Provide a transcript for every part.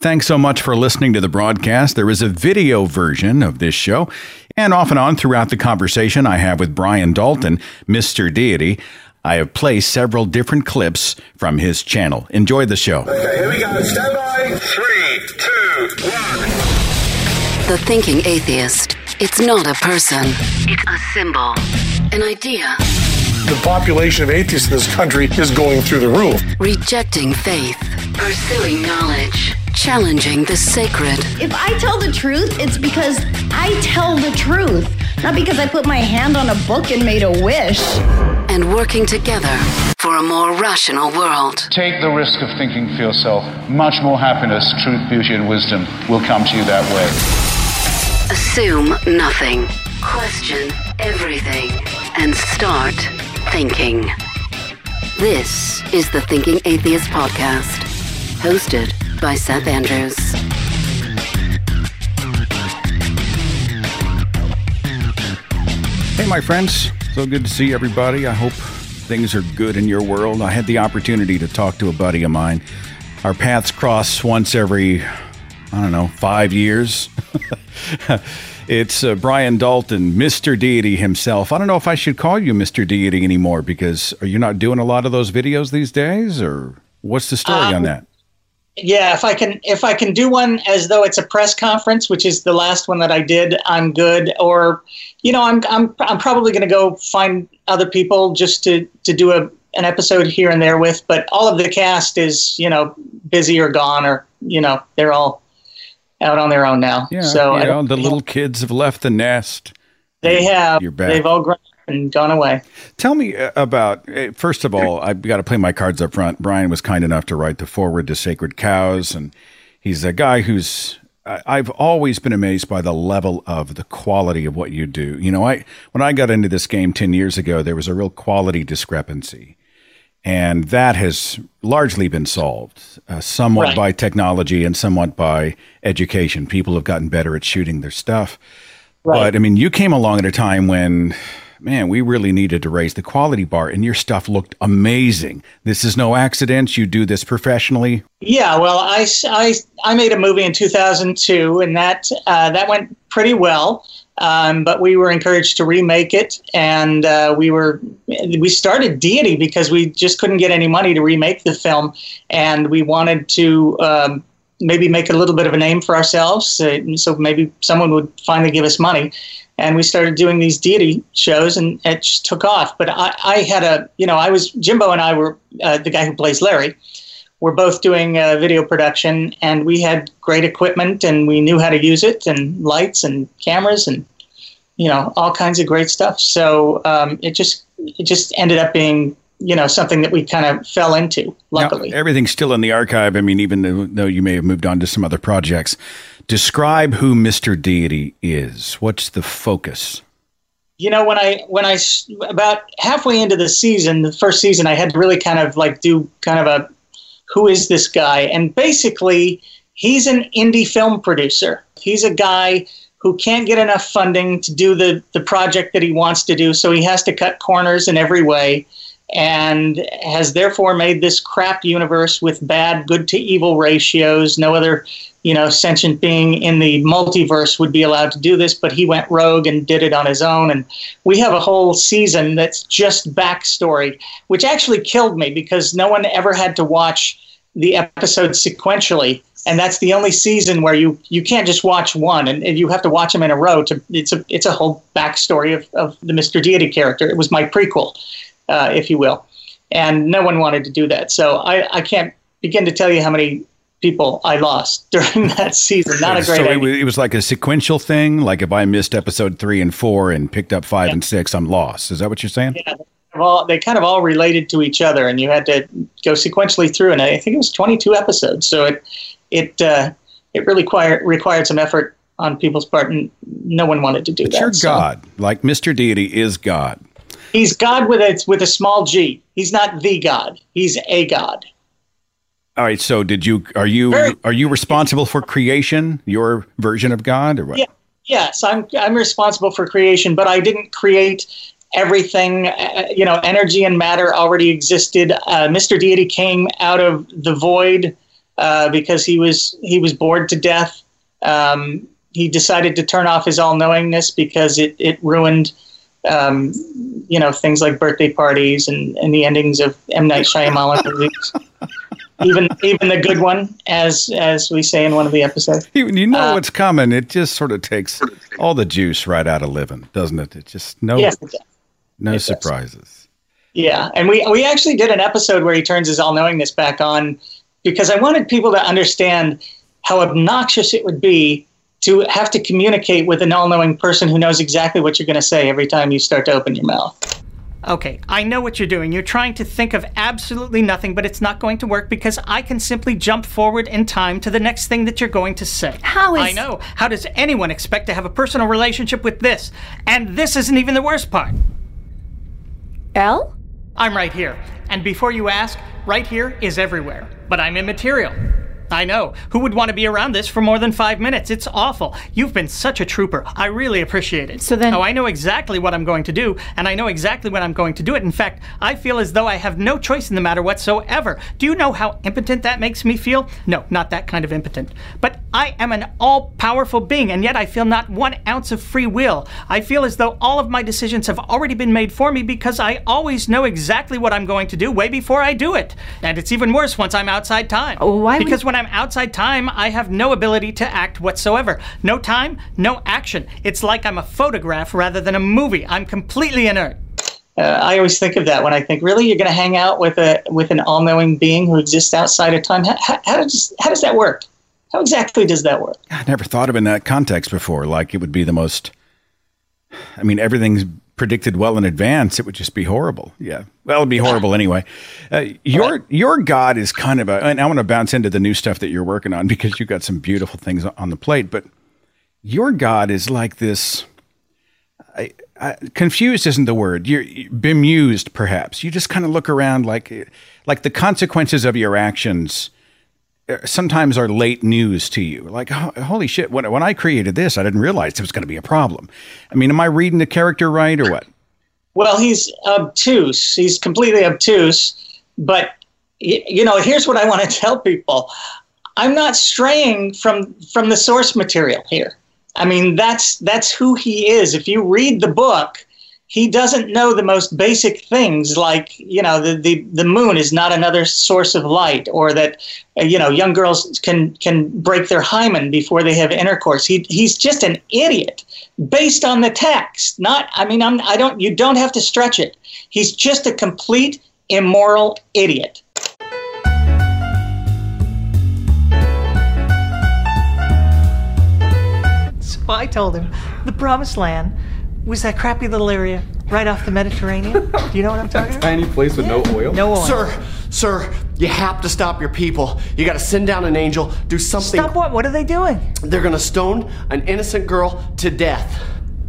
Thanks so much for listening to the broadcast. There is a video version of this show, and off and on throughout the conversation I have with Brian Dalton, Mr. Deity, I have placed several different clips from his channel. Enjoy the show. Okay, here we go. Stand by. Three, two, one. The Thinking Atheist. It's not a person, it's a symbol, an idea. The population of atheists in this country is going through the roof. Rejecting faith, pursuing knowledge, challenging the sacred. If I tell the truth, it's because I tell the truth, not because I put my hand on a book and made a wish. and working together for a more rational world. Take the risk of thinking for yourself. Much more happiness, truth, beauty, and wisdom will come to you that way. Assume nothing, question everything, and start thinking. This is the Thinking Atheist Podcast, hosted by Seth Andrews. Hey, my friends. So good to see everybody. I hope things are good in your world. I had the opportunity to talk to a buddy of mine. Our paths cross once every, I don't know, five years. it's uh, Brian Dalton, Mr. Deity himself. I don't know if I should call you Mr. Deity anymore because are you not doing a lot of those videos these days, or what's the story on Um, that? Yeah, if I can if I can do one as though it's a press conference, which is the last one that I did, I'm good. Or, you know, I'm I'm I'm probably going to go find other people just to to do a an episode here and there with. But all of the cast is you know busy or gone or you know they're all out on their own now. Yeah, so you know, the little kids have left the nest. they have You're back. they've all grown and gone away. Tell me uh, about, uh, first of all, I've got to play my cards up front. Brian was kind enough to write the foreword to Sacred Cows, and he's a guy who's. I've always been amazed by the level of the quality of what you do. You know, I when I got into this game ten years ago, there was a real quality discrepancy, and that has largely been solved, uh, somewhat Right. by technology and somewhat by education. People have gotten better at shooting their stuff. But I mean, you came along at a time when, man, we really needed to raise the quality bar, and your stuff looked amazing. This is no accident. You do this professionally. Yeah, well, I I made a movie in 2002, and that uh, that went pretty well. Um, but we were encouraged to remake it, and uh, we were we started Deity because we just couldn't get any money to remake the film, and we wanted to um, maybe make a little bit of a name for ourselves, uh, so maybe someone would finally give us money. And we started doing these deity shows, and it just took off. But I, I had a, you know, I was Jimbo and I were uh, the guy who plays Larry we're both doing uh, video production and we had great equipment and we knew how to use it and lights and cameras and you know all kinds of great stuff so um, it just it just ended up being you know something that we kind of fell into luckily Now, everything's still in the archive. I mean, even though, though you may have moved on to some other projects, describe who Mr. Deity is. What's the focus? you know when i when i about halfway into the season the first season i had to really kind of like do kind of a who is this guy and basically he's an indie film producer he's a guy who can't get enough funding to do the the project that he wants to do so he has to cut corners in every way and has therefore made this crap universe with bad good to evil ratios no other you know sentient being in the multiverse would be allowed to do this but he went rogue and did it on his own and we have a whole season that's just backstory which actually killed me because no one ever had to watch the episode sequentially and that's the only season where you you can't just watch one, and, and you have to watch them in a row. To it's a it's a whole backstory of of the Mr. Deity character. It was my prequel, uh, if you will, and no one wanted to do that. So I I can't begin to tell you how many people I lost during that season. Not a great so it idea. was, it was like a sequential thing. Like if I missed episode three and four and picked up five and six, I'm lost. Is that what you're saying? Yeah, well, they kind of all related to each other, and you had to go sequentially through. And I think it was 22 episodes, so it it uh, it really required required some effort on people's part, and no one wanted to do But that. you're so. God. Like Mr. Deity is God. He's God with a with a small g. He's not the God. He's a God. All right. So did you? Are you? Very- Are you responsible for creation? Your version of God, or what? Yeah. Yes, I'm I'm responsible for creation, but I didn't create everything. Uh, you know, energy and matter already existed. Uh, Mr. Deity came out of the void uh, because he was he was bored to death. Um, he decided to turn off his all knowingness because it it ruined. Um, you know things like birthday parties and, and the endings of M Night Shyamalan movies, even even the good one, as as we say in one of the episodes. You, you know Uh, what's coming. It just sort of takes all the juice right out of living, doesn't it? It just no Yes, it no it does. surprises. Yeah, and we we actually did an episode where he turns his all knowingness back on because I wanted people to understand how obnoxious it would be to have to communicate with an all knowing person who knows exactly what you're going to say every time you start to open your mouth. Okay, I know what you're doing. You're trying to think of absolutely nothing, but it's not going to work because I can simply jump forward in time to the next thing that you're going to say. How is- I know. How does anyone expect to have a personal relationship with this? And this isn't even the worst part. L? I'm right here. And before you ask, right here is everywhere. But I'm immaterial. I know. Who would want to be around this for more than five minutes? It's awful. You've been such a trooper. I really appreciate it. So then- Oh, I know exactly what I'm going to do, and I know exactly when I'm going to do it. In fact, I feel as though I have no choice in the matter whatsoever. Do you know how impotent that makes me feel? No, not that kind of impotent. But I am an all powerful being, and yet I feel not one ounce of free will. I feel as though all of my decisions have already been made for me because I always know exactly what I'm going to do way before I do it. And it's even worse once I'm outside time. Oh, why Because when I'm outside time, I have no ability to act whatsoever. No time, no action. It's like I'm a photograph rather than a movie. I'm completely inert. Uh, I always think of that when I think, really, you're going to hang out with a with an all knowing being who exists outside of time. How, how, how does how does that work? How exactly does that work? I never thought of it in that context before. Like it would be the most. I mean, everything's predicted well in advance. It would just be horrible. Yeah, well, it'd be horrible anyway. Uh, your your God is kind of a. And I want to bounce into the new stuff that you're working on because you've got some beautiful things on the plate. But your God is like this. I, I, confused isn't the word. You're you're bemused, perhaps. You just kind of look around like, like the consequences of your actions sometimes are late news to you. Like, holy shit! When when I created this, I didn't realize it was going to be a problem. I mean, am I reading the character right or what? Well, he's obtuse. He's completely obtuse. But you know, here's what I want to tell people: I'm not straying from from the source material here. I mean, that's that's who he is. If you read the book, he doesn't know the most basic things, like you know, the the, the moon is not another source of light, or that uh, you know, young girls can can break their hymen before they have intercourse. He he's just an idiot based on the text. Not, I mean, I'm I don't you don't have to stretch it. He's just a complete immoral idiot. So I told him the promised land was that crappy little area right off the Mediterranean. Do you know what I'm talking about? Tiny place with no oil. No oil. Sir, sir, you have to stop your people. You gotta send down an angel, do something. Stop what? What are they doing? They're gonna stone an innocent girl to death.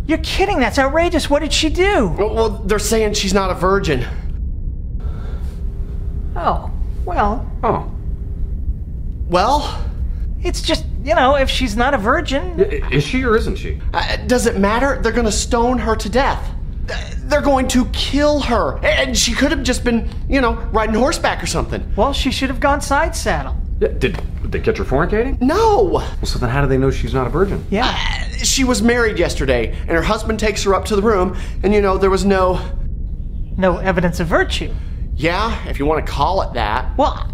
You're kidding. That's outrageous. What did she do? Well, well, they're saying she's not a virgin. Oh, well, Oh. Well, it's just, you know, if she's not a virgin. Is she or isn't she? uh, does it matter? They're gonna stone her to death. Uh, They're going to kill her. And she could have just been, you know, riding horseback or something. Well, she should have gone side saddle. Yeah, Did, did they catch her fornicating? No! Well, so then how do they know she's not a virgin? Yeah. She was married yesterday, and her husband takes her up to the room, and you know, there was no. No evidence of virtue. Yeah, if you want to call it that. Well,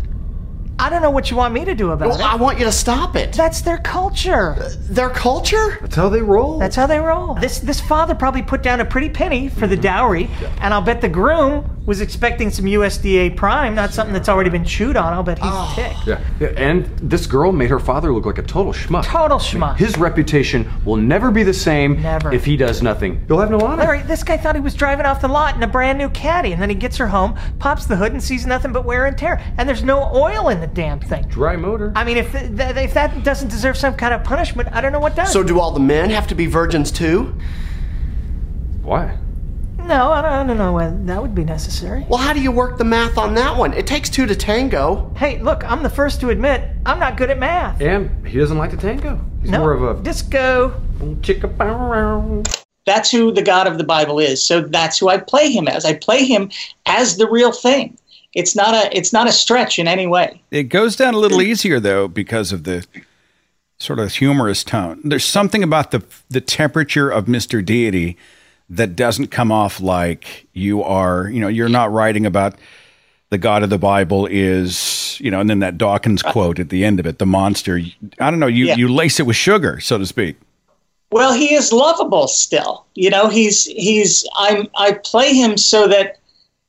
I don't know what you want me to do about Well, it. I want you to stop it. That's their culture. Uh, their culture? That's how they roll. That's how they roll. This this father probably put down a pretty penny for the dowry, and I'll bet the groom was expecting some USDA prime, not something that's already been chewed on. I'll bet he's oh. ticked. Yeah. yeah. And this girl made her father look like a total schmuck. Total schmuck. His reputation will never be the same Never. if he does nothing. He'll have no honor. Larry, this guy thought he was driving off the lot in a brand new caddy, and then he gets her home, pops the hood, and sees nothing but wear and tear. And there's no oil in the damn thing. Dry motor. I mean, if th- th- if that doesn't deserve some kind of punishment, I don't know what does. So do all the men have to be virgins too? Why? No, I don't, I don't know whether that would be necessary. Well, how do you work the math on that one? It takes two to tango. Hey, look, I'm the first to admit I'm not good at math. And he doesn't like the tango. He's no, more of a disco. That's who the God of the Bible is. So that's who I play him as. I play him as the real thing. It's not a it's not a stretch in any way. It goes down a little easier though because of the sort of humorous tone. There's something about the the temperature of Mr. Deity that doesn't come off like you are, you know, you're not writing about the God of the Bible is, you know, and then that Dawkins uh, quote at the end of it, the monster. I don't know, you Yeah. you lace it with sugar, so to speak. Well, he is lovable still. You know, he's he's I'm I play him so that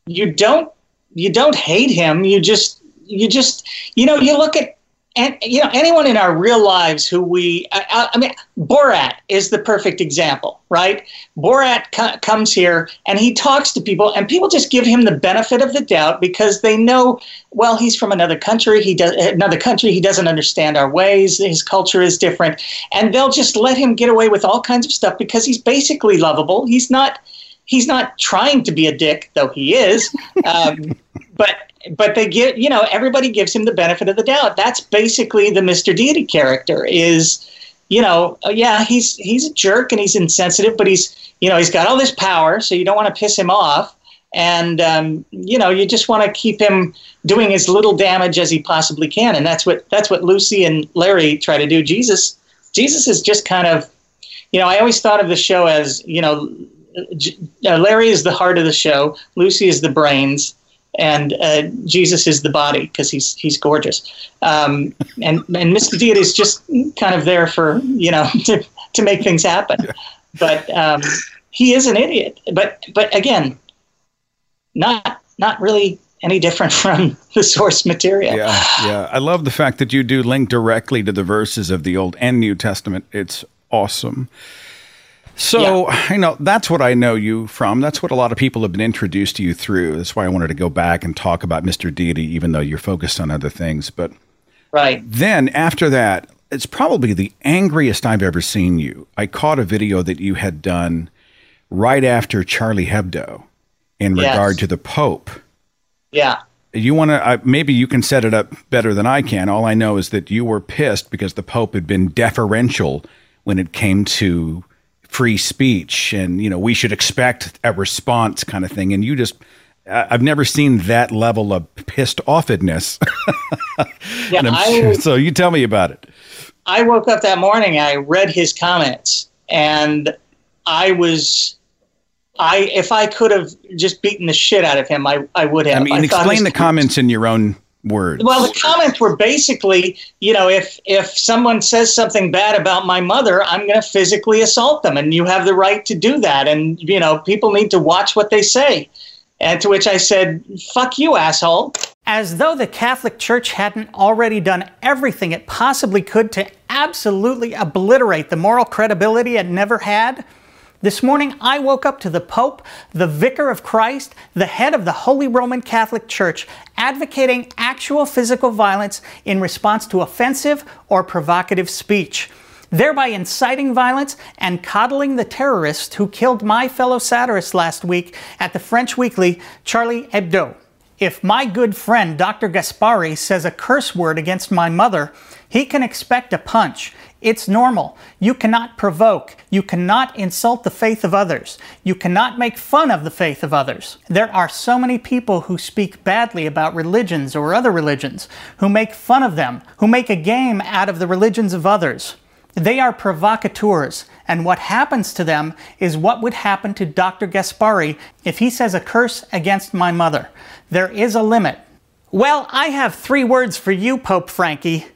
you don't you don't hate him. You just you just you know you look at and you know anyone in our real lives who we I, I- mean Borat is the perfect example, right? Borat co- comes here and he talks to people and people just give him the benefit of the doubt because they know well he's from another country, he does another country, he doesn't understand our ways, his culture is different and they'll just let him get away with all kinds of stuff because he's basically lovable. He's not he's not trying to be a dick, though he is. Um, but but they get you know everybody gives him the benefit of the doubt. That's basically the Mr. Deity character is you know uh, yeah he's he's a jerk and he's insensitive, but he's you know he's got all this power, so you don't want to piss him off. And um, you know, you just want to keep him doing as little damage as he possibly can, and that's what that's what Lucy and Larry try to do. Jesus, Jesus is just kind of, you know, I always thought of the show as you know, uh, Larry is the heart of the show, Lucy is the brains, and uh, Jesus is the body because he's he's gorgeous. Um, and and Mr. Deity is just kind of there for you know to to make things happen. But um, he is an idiot. But but again, not not really any different from the source material. Yeah, yeah. I love the fact that you do link directly to the verses of the Old and New Testament. It's awesome. So, you know, that's what I know you from. That's what a lot of people have been introduced to you through. That's why I wanted to go back and talk about Mr. Deity, even though you're focused on other things. But Right. then after that, it's probably the angriest I've ever seen you. I caught a video that you had done right after Charlie Hebdo in Yes. regard to the Pope. Yeah. You want to, uh, maybe you can set it up better than I can. All I know is that you were pissed because the Pope had been deferential when it came to free speech and, you know, we should expect a response kind of thing. And you just, I- I've never seen that level of pissed offedness. Yeah, sure- so you tell me about it. I woke up that morning. I read his comments, and I was, I if I could have just beaten the shit out of him, I I would have. I mean, thought explain the comments in your own words. Well, the comments were basically, you know, if if someone says something bad about my mother, I'm going to physically assault them, and you have the right to do that. And you know, people need to watch what they say. And to which I said, "Fuck you, asshole." As though the Catholic Church hadn't already done everything it possibly could to absolutely obliterate the moral credibility it never had. This morning, I woke up to the Pope, the Vicar of Christ, the head of the Holy Roman Catholic Church, advocating actual physical violence in response to offensive or provocative speech, thereby inciting violence and coddling the terrorist who killed my fellow satirist last week at the French weekly Charlie Hebdo. If my good friend Dr. Gasbarri says a curse word against my mother, he can expect a punch. It's normal. You cannot provoke. You cannot insult the faith of others. You cannot make fun of the faith of others. There are so many people who speak badly about religions or other religions, who make fun of them, who make a game out of the religions of others. They are provocateurs, and what happens to them is what would happen to Dr. Gasbarri if he says a curse against my mother. There is a limit. Well, I have three words for you, Pope Frankie.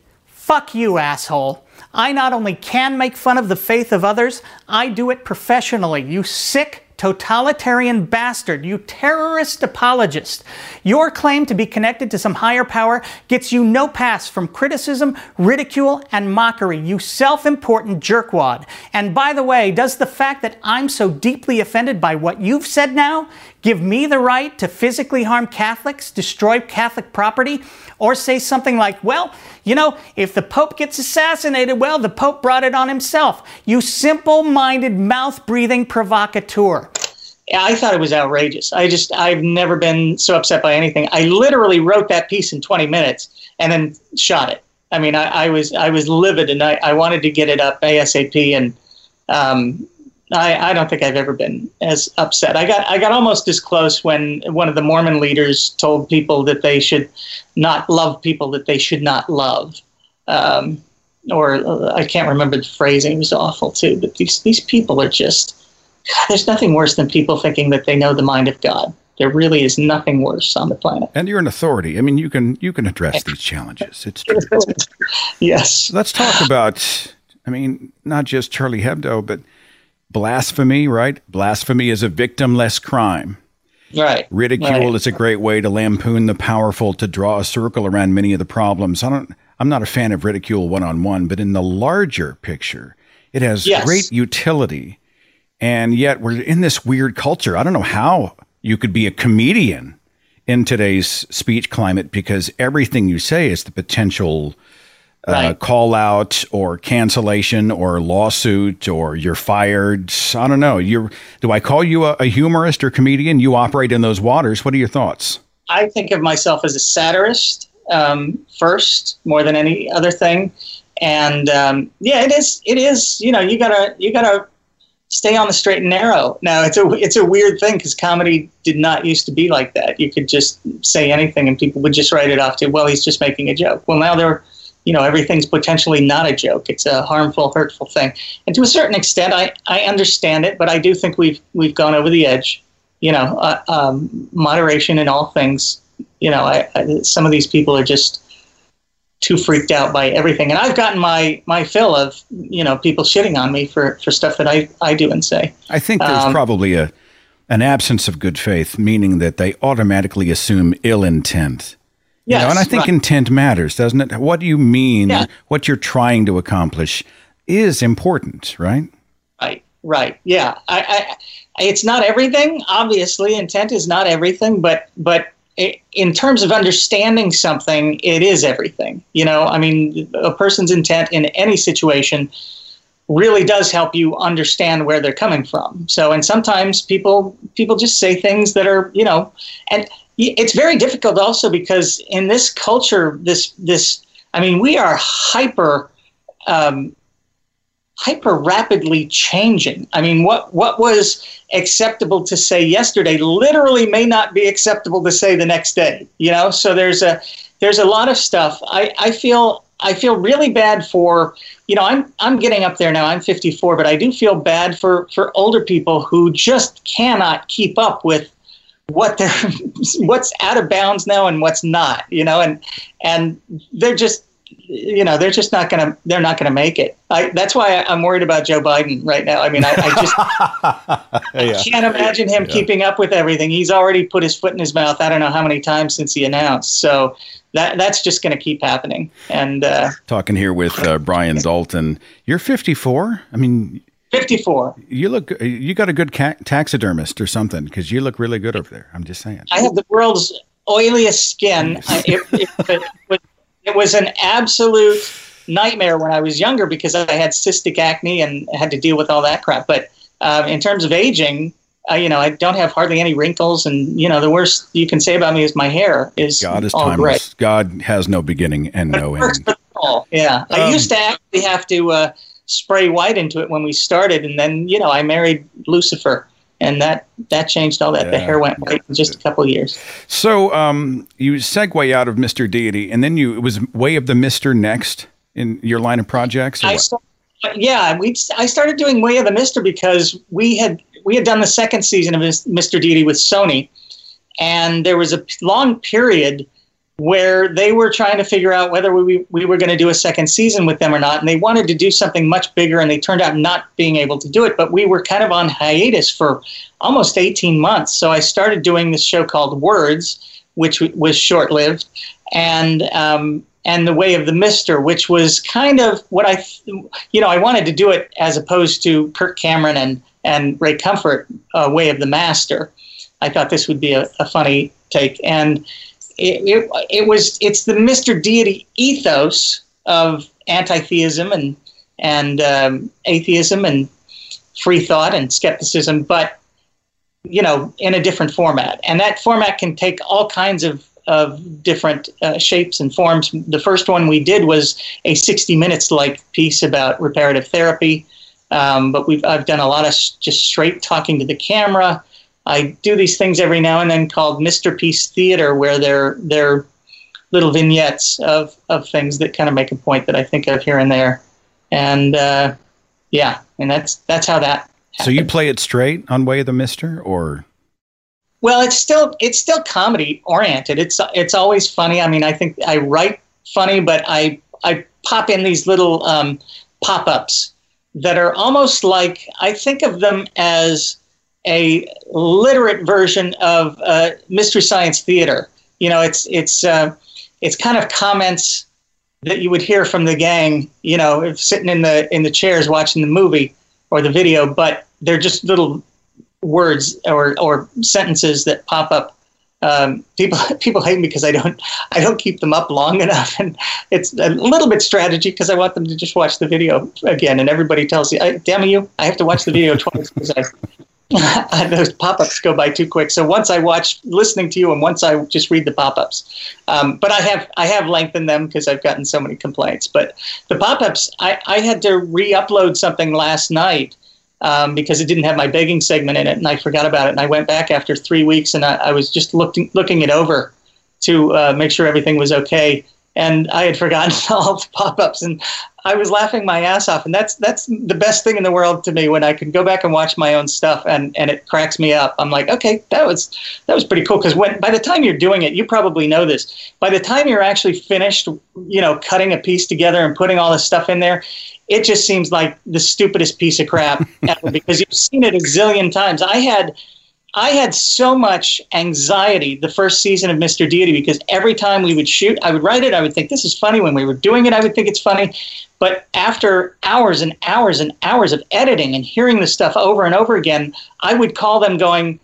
Fuck you, asshole. I not only can make fun of the faith of others, I do it professionally. You sick, totalitarian bastard, you terrorist apologist. Your claim to be connected to some higher power gets you no pass from criticism, ridicule, and mockery, you self important jerkwad. And by the way, does the fact that I'm so deeply offended by what you've said now give me the right to physically harm Catholics, destroy Catholic property, or say something like, well, you know, if the Pope gets assassinated, well, the Pope brought it on himself. You simple minded, mouth breathing provocateur. I thought it was outrageous. I just, I've never been so upset by anything. I literally wrote that piece in 20 minutes and then shot it. I mean, I, I was, I was livid and I, I wanted to get it up ASAP. And um, I, I don't think I've ever been as upset. I got, I got almost as close when one of the Mormon leaders told people that they should not love people that they should not love. Um, or uh, I can't remember the phrasing. It was awful too. But these, these people are just, there's nothing worse than people thinking that they know the mind of God. There really is nothing worse on the planet. And you're an authority. I mean, you can you can address these challenges. It's true. yes. Let's talk about. I mean, not just Charlie Hebdo, but blasphemy. Right? Blasphemy is a victimless crime. Right. Ridicule right. is a great way to lampoon the powerful, to draw a circle around many of the problems. I don't. I'm not a fan of ridicule one on one, but in the larger picture, it has Yes. great utility. And yet we're in this weird culture. I don't know how you could be a comedian in today's speech climate because everything you say is the potential uh, Right. call out or cancellation or lawsuit or you're fired. I don't know. You're, do I call you a, a humorist or comedian? You operate in those waters. What are your thoughts? I think of myself as a satirist um, first, more than any other thing. And um, yeah, it is. It is. You know, you gotta you gotta stay on the straight and narrow. Now it's a it's a weird thing because comedy did not used to be like that. You could just say anything and people would just write it off to well, he's just making a joke. Well, now they're you know everything's potentially not a joke. It's a harmful, hurtful thing. And to a certain extent, I I understand it, but I do think we've we've gone over the edge. You know, uh, um, moderation in all things. You know, I, I, some of these people are just too freaked out by everything. And I've gotten my my fill of you know people shitting on me for for stuff that I I do and say. I think there's Um, probably a an absence of good faith, meaning that they automatically assume ill intent. You know, and I think right. intent matters, doesn't it? What you mean, Yeah. what you're trying to accomplish, is important, right? Right, right, yeah. I, I, it's not everything. Obviously, intent is not everything, but but in terms of understanding something, it is everything. You know, I mean, a person's intent in any situation really does help you understand where they're coming from. So, and sometimes people people just say things that are, you know, and it's very difficult also because in this culture, this this, I mean, we are hyper. Um, hyper rapidly changing. I mean, what what was acceptable to say yesterday literally may not be acceptable to say the next day. You know, so there's a there's a lot of stuff. I, I feel I feel really bad for you know I'm I'm getting up there now. I'm 54, but I do feel bad for for older people who just cannot keep up with what they're what's out of bounds now and what's not. You know, and and they're just you know they're just not gonna they're not gonna make it. I, that's why I, I'm worried about Joe Biden right now. I mean, I, I just I can't imagine him Yeah. keeping up with everything. He's already put his foot in his mouth. I don't know how many times since he announced. So that that's just going to keep happening. And uh, Talking here with uh, Brian Dalton. You're 54. I mean, 54. you look. You got a good ca- taxidermist or something because you look really good over there. I'm just saying. I have the world's oiliest skin. I, it, it, it, was, it was an absolute nightmare when I was younger because I had cystic acne and had to deal with all that crap. But um, in terms of aging, uh, you know, I don't have hardly any wrinkles, and you know, the worst you can say about me is my hair is God is all gray. timeless. God has no beginning and no end. Yeah. I Um, used to actually have to uh, spray white into it when we started, and then you know I married Lucifer, and that that changed all that. The hair went white in just a couple of years. So um, you segue out of Mr. Deity, and then you it was Way of the Mister next in your line of projects. I yeah, we I started doing Way of the Mister because we had we had done the second season of Mr. Deity with Sony, and there was a long period where they were trying to figure out whether we, we were going to do a second season with them or not. And they wanted to do something much bigger, and they turned out not being able to do it. But we were kind of on hiatus for almost 18 months. So I started doing this show called Words, which was short lived, and um, and the Way of the Mister, which was kind of what I, you know, I wanted to do it as opposed to Kirk Cameron and and Ray Comfort, uh, Way of the Master. I thought this would be a, a funny take, and it, it, was it's the Mister Deity ethos of anti-theism and and um, atheism and free thought and skepticism, but you know, in a different format. And that format can take all kinds of of different uh, shapes and forms. The first one we did was a 60 minutes like piece about reparative therapy, um, but we've I've done a lot of just straight talking to the camera. I do these things every now and then called Mr. Piece Theater, where they're they're little vignettes of of things that kind of make a point that I think of here and there, and uh, yeah, and that's that's how that. Happened. So you play it straight on Way of the Mister, or well, it's still it's still comedy oriented. It's it's always funny. I mean, I think I write funny, but I I pop in these little um, pop ups that are almost like I think of them as a literate version of uh, mystery science theater. You know, it's it's uh, it's kind of comments that you would hear from the gang. You know, sitting in the in the chairs watching the movie or the video, but they're just little words or, or sentences that pop up. Um, people people hate me because I don't I don't keep them up long enough, and it's a little bit strategy because I want them to just watch the video again. And everybody tells me, "Damn you! I have to watch the video twice because I those pop-ups go by too quick. So once I watch listening to you, and once I just read the pop-ups. Um, but I have I have lengthened them because I've gotten so many complaints. But the pop-ups, I, I had to re-upload something last night um, because it didn't have my begging segment in it, and I forgot about it. And I went back after three weeks, and I, I was just looking looking it over to uh, make sure everything was okay. And I had forgotten all the pop-ups, and I was laughing my ass off. And that's that's the best thing in the world to me when I can go back and watch my own stuff, and, and it cracks me up. I'm like, okay, that was that was pretty cool. Because when by the time you're doing it, you probably know this. By the time you're actually finished, you know, cutting a piece together and putting all this stuff in there, it just seems like the stupidest piece of crap ever because you've seen it a zillion times. I had I had so much anxiety the first season of Mr. Deity because every time we would shoot, I would write it, I would think this is funny. When we were doing it, I would think it's funny. But after hours and hours and hours of editing and hearing the stuff over and over again, I would call them going,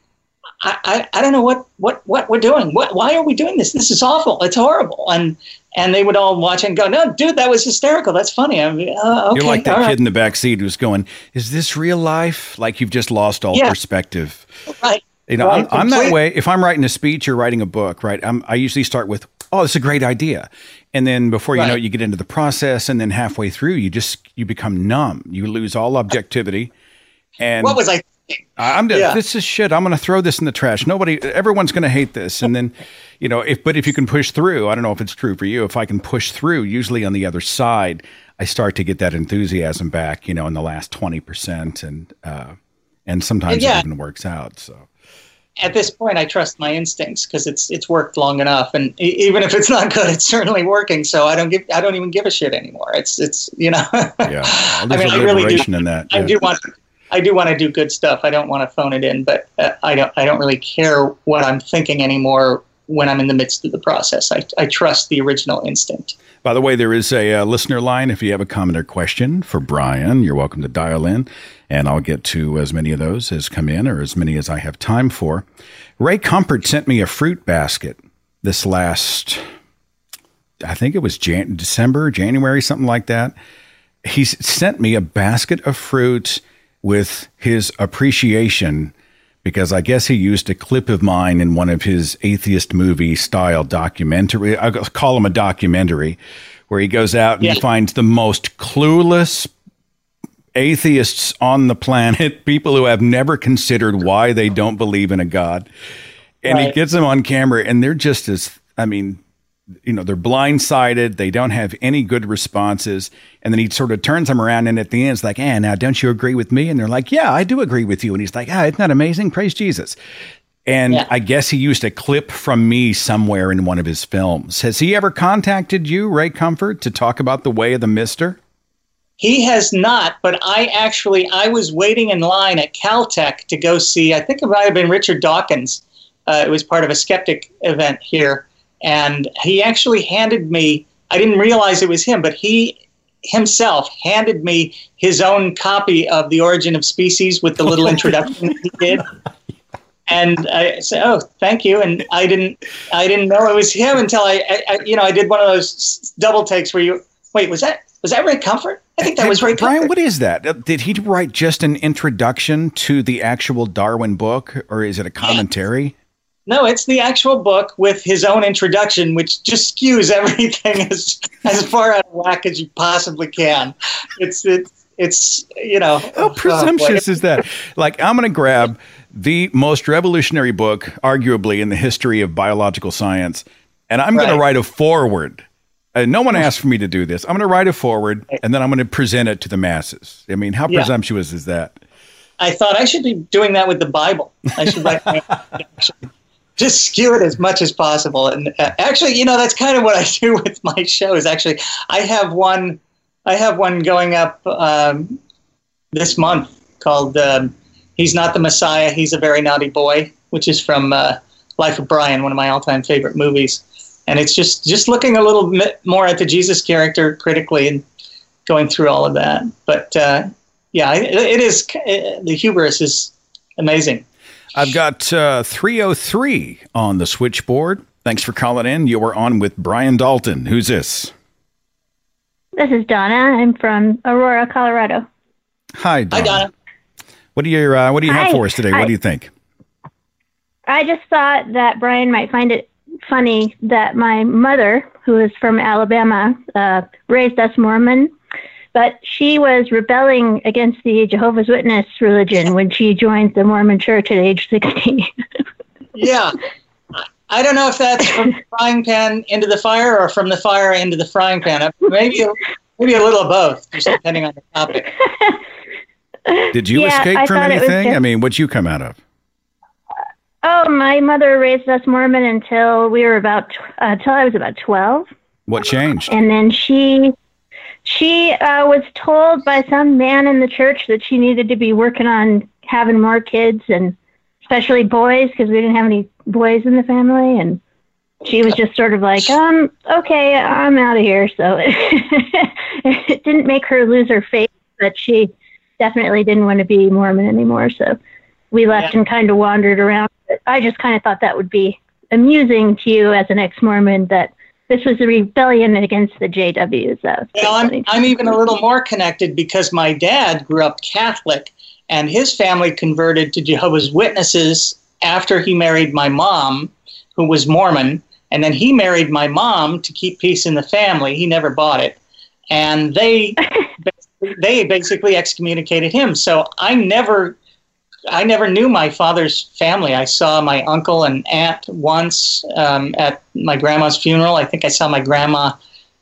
I, I, I don't know what, what, what we're doing. What, why are we doing this? This is awful. It's horrible. And and they would all watch and go, "No, dude, that was hysterical. That's funny." I mean, uh, okay, You're like that right. kid in the back seat who's going, "Is this real life?" Like you've just lost all Yeah. perspective. Right. You know, Right, I'm, I'm that way. If I'm writing a speech or writing a book, right, I'm, I usually start with, "Oh, it's a great idea," and then before you know it, you get into the process, and then halfway through, you just you become numb. You lose all objectivity. And What was I? I'm Yeah. this is shit. I'm going to throw this in the trash. Nobody, everyone's going to hate this. And then, you know, if but if you can push through, I don't know if it's true for you. If I can push through, usually on the other side, I start to get that enthusiasm back. You know, in the last twenty percent, and uh, and sometimes Yeah. it even works out. So At this point, I trust my instincts because it's it's worked long enough, and even if it's not good, it's certainly working. So I don't give I don't even give a shit anymore. It's it's you know. yeah, I mean, I really do. in that. I yeah. do want I do want to do good stuff. I don't want to phone it in, but uh, I don't I don't really care what I'm thinking anymore when I'm in the midst of the process. I I trust the original instinct. By the way, there is a uh, listener line. If you have a comment or question for Brian, you're welcome to dial in, and I'll get to as many of those as come in or as many as I have time for. Ray Comfort sent me a fruit basket this last, I think it was Jan- December, January, something like that. He sent me a basket of fruit with his appreciation because I guess he used a clip of mine in one of his atheist movie style documentary. I'll call him a documentary where he goes out and Yeah. he finds the most clueless atheists on the planet, people who have never considered why they don't believe in a God. And he gets them on camera and they're just as, I mean, you know, they're blindsided. They don't have any good responses. And then he sort of turns them around and at the end it's like, ah, now don't you agree with me? And they're like, yeah, I do agree with you. And he's like, ah, isn't that amazing? Praise Jesus. And Yeah. I guess he used a clip from me somewhere in one of his films. Has he ever contacted you, Ray Comfort, to talk about the way of the Mister? He has not, but I actually I was waiting in line at Caltech to go see. I think it might have been Richard Dawkins. Uh, it was part of a skeptic event here, and he actually handed me. I didn't realize it was him, but he himself handed me his own copy of The Origin of Species with the little introduction that he did. And I said, "Oh, thank you." And I didn't, I didn't know it was him until I, I, you know, I did one of those double takes where you wait. Was that was that Ray Comfort? I think that was Ray Brian, Comfort. what is that? Uh, Did he write just an introduction to the actual Darwin book, or is it a commentary? No, it's the actual book with his own introduction, which just skews everything as as far out of whack as you possibly can. It's it's it's you know How presumptuous is that? Like, I'm going to grab the most revolutionary book, arguably, in the history of biological science, and I'm going to write a foreword. Uh, no one asked for me to do this. I'm going to write a foreword, and then I'm going to present it to the masses. I mean, how Yeah. presumptuous is that? I thought I should be doing that with the Bible. I should write my just skew it as much as possible. And uh, actually, you know, that's kind of what I do with my shows. Actually, I have one. I have one going up um, this month called um, "He's Not the Messiah. He's a Very Naughty Boy," which is from uh, Life of Brian, one of my all-time favorite movies. And it's just just looking a little bit more at the Jesus character critically and going through all of that. But uh, yeah, it, it is uh, the hubris is amazing. I've got uh, 303 on the switchboard. Thanks for calling in. You were on with Brian Dalton. Who's this? This is Donna. I'm from Aurora, Colorado. Hi, Donna. Hi, Donna. What do you uh, What do you have for us today? Hi. What do you think? I just thought that Brian might find it funny that my mother, who is from Alabama, uh, raised us Mormon, but she was rebelling against the Jehovah's Witness religion when she joined the Mormon church at age 16. Yeah. I don't know if that's from the frying pan into the fire or from the fire into the frying pan. Uh, Maybe a, maybe a little of both, just depending on the topic. Did you Yeah, escape I from thought anything? just- I mean, what'd you come out of? oh, my mother raised us Mormon until we were about, uh, until I was about 12. What changed? and then she she uh, was told by some man in the church that she needed to be working on having more kids and especially boys because we didn't have any boys in the family. And she was just sort of like um okay i'm out of here. So it didn't make her lose her faith but she definitely didn't want to be mormon anymore. So we left and kind of wandered around. I just kind of thought that would be amusing to you as an ex-mormon that this was a rebellion against the JWs. Was Well, I'm, I'm even a little more connected because my dad grew up Catholic and his family converted to Jehovah's Witnesses after he married my mom, who was Mormon. And then he married my mom to keep peace in the family. He never bought it. And they they basically excommunicated him. So I never I never knew my father's family. I saw my uncle and aunt once um, at my grandma's funeral. I think I saw my grandma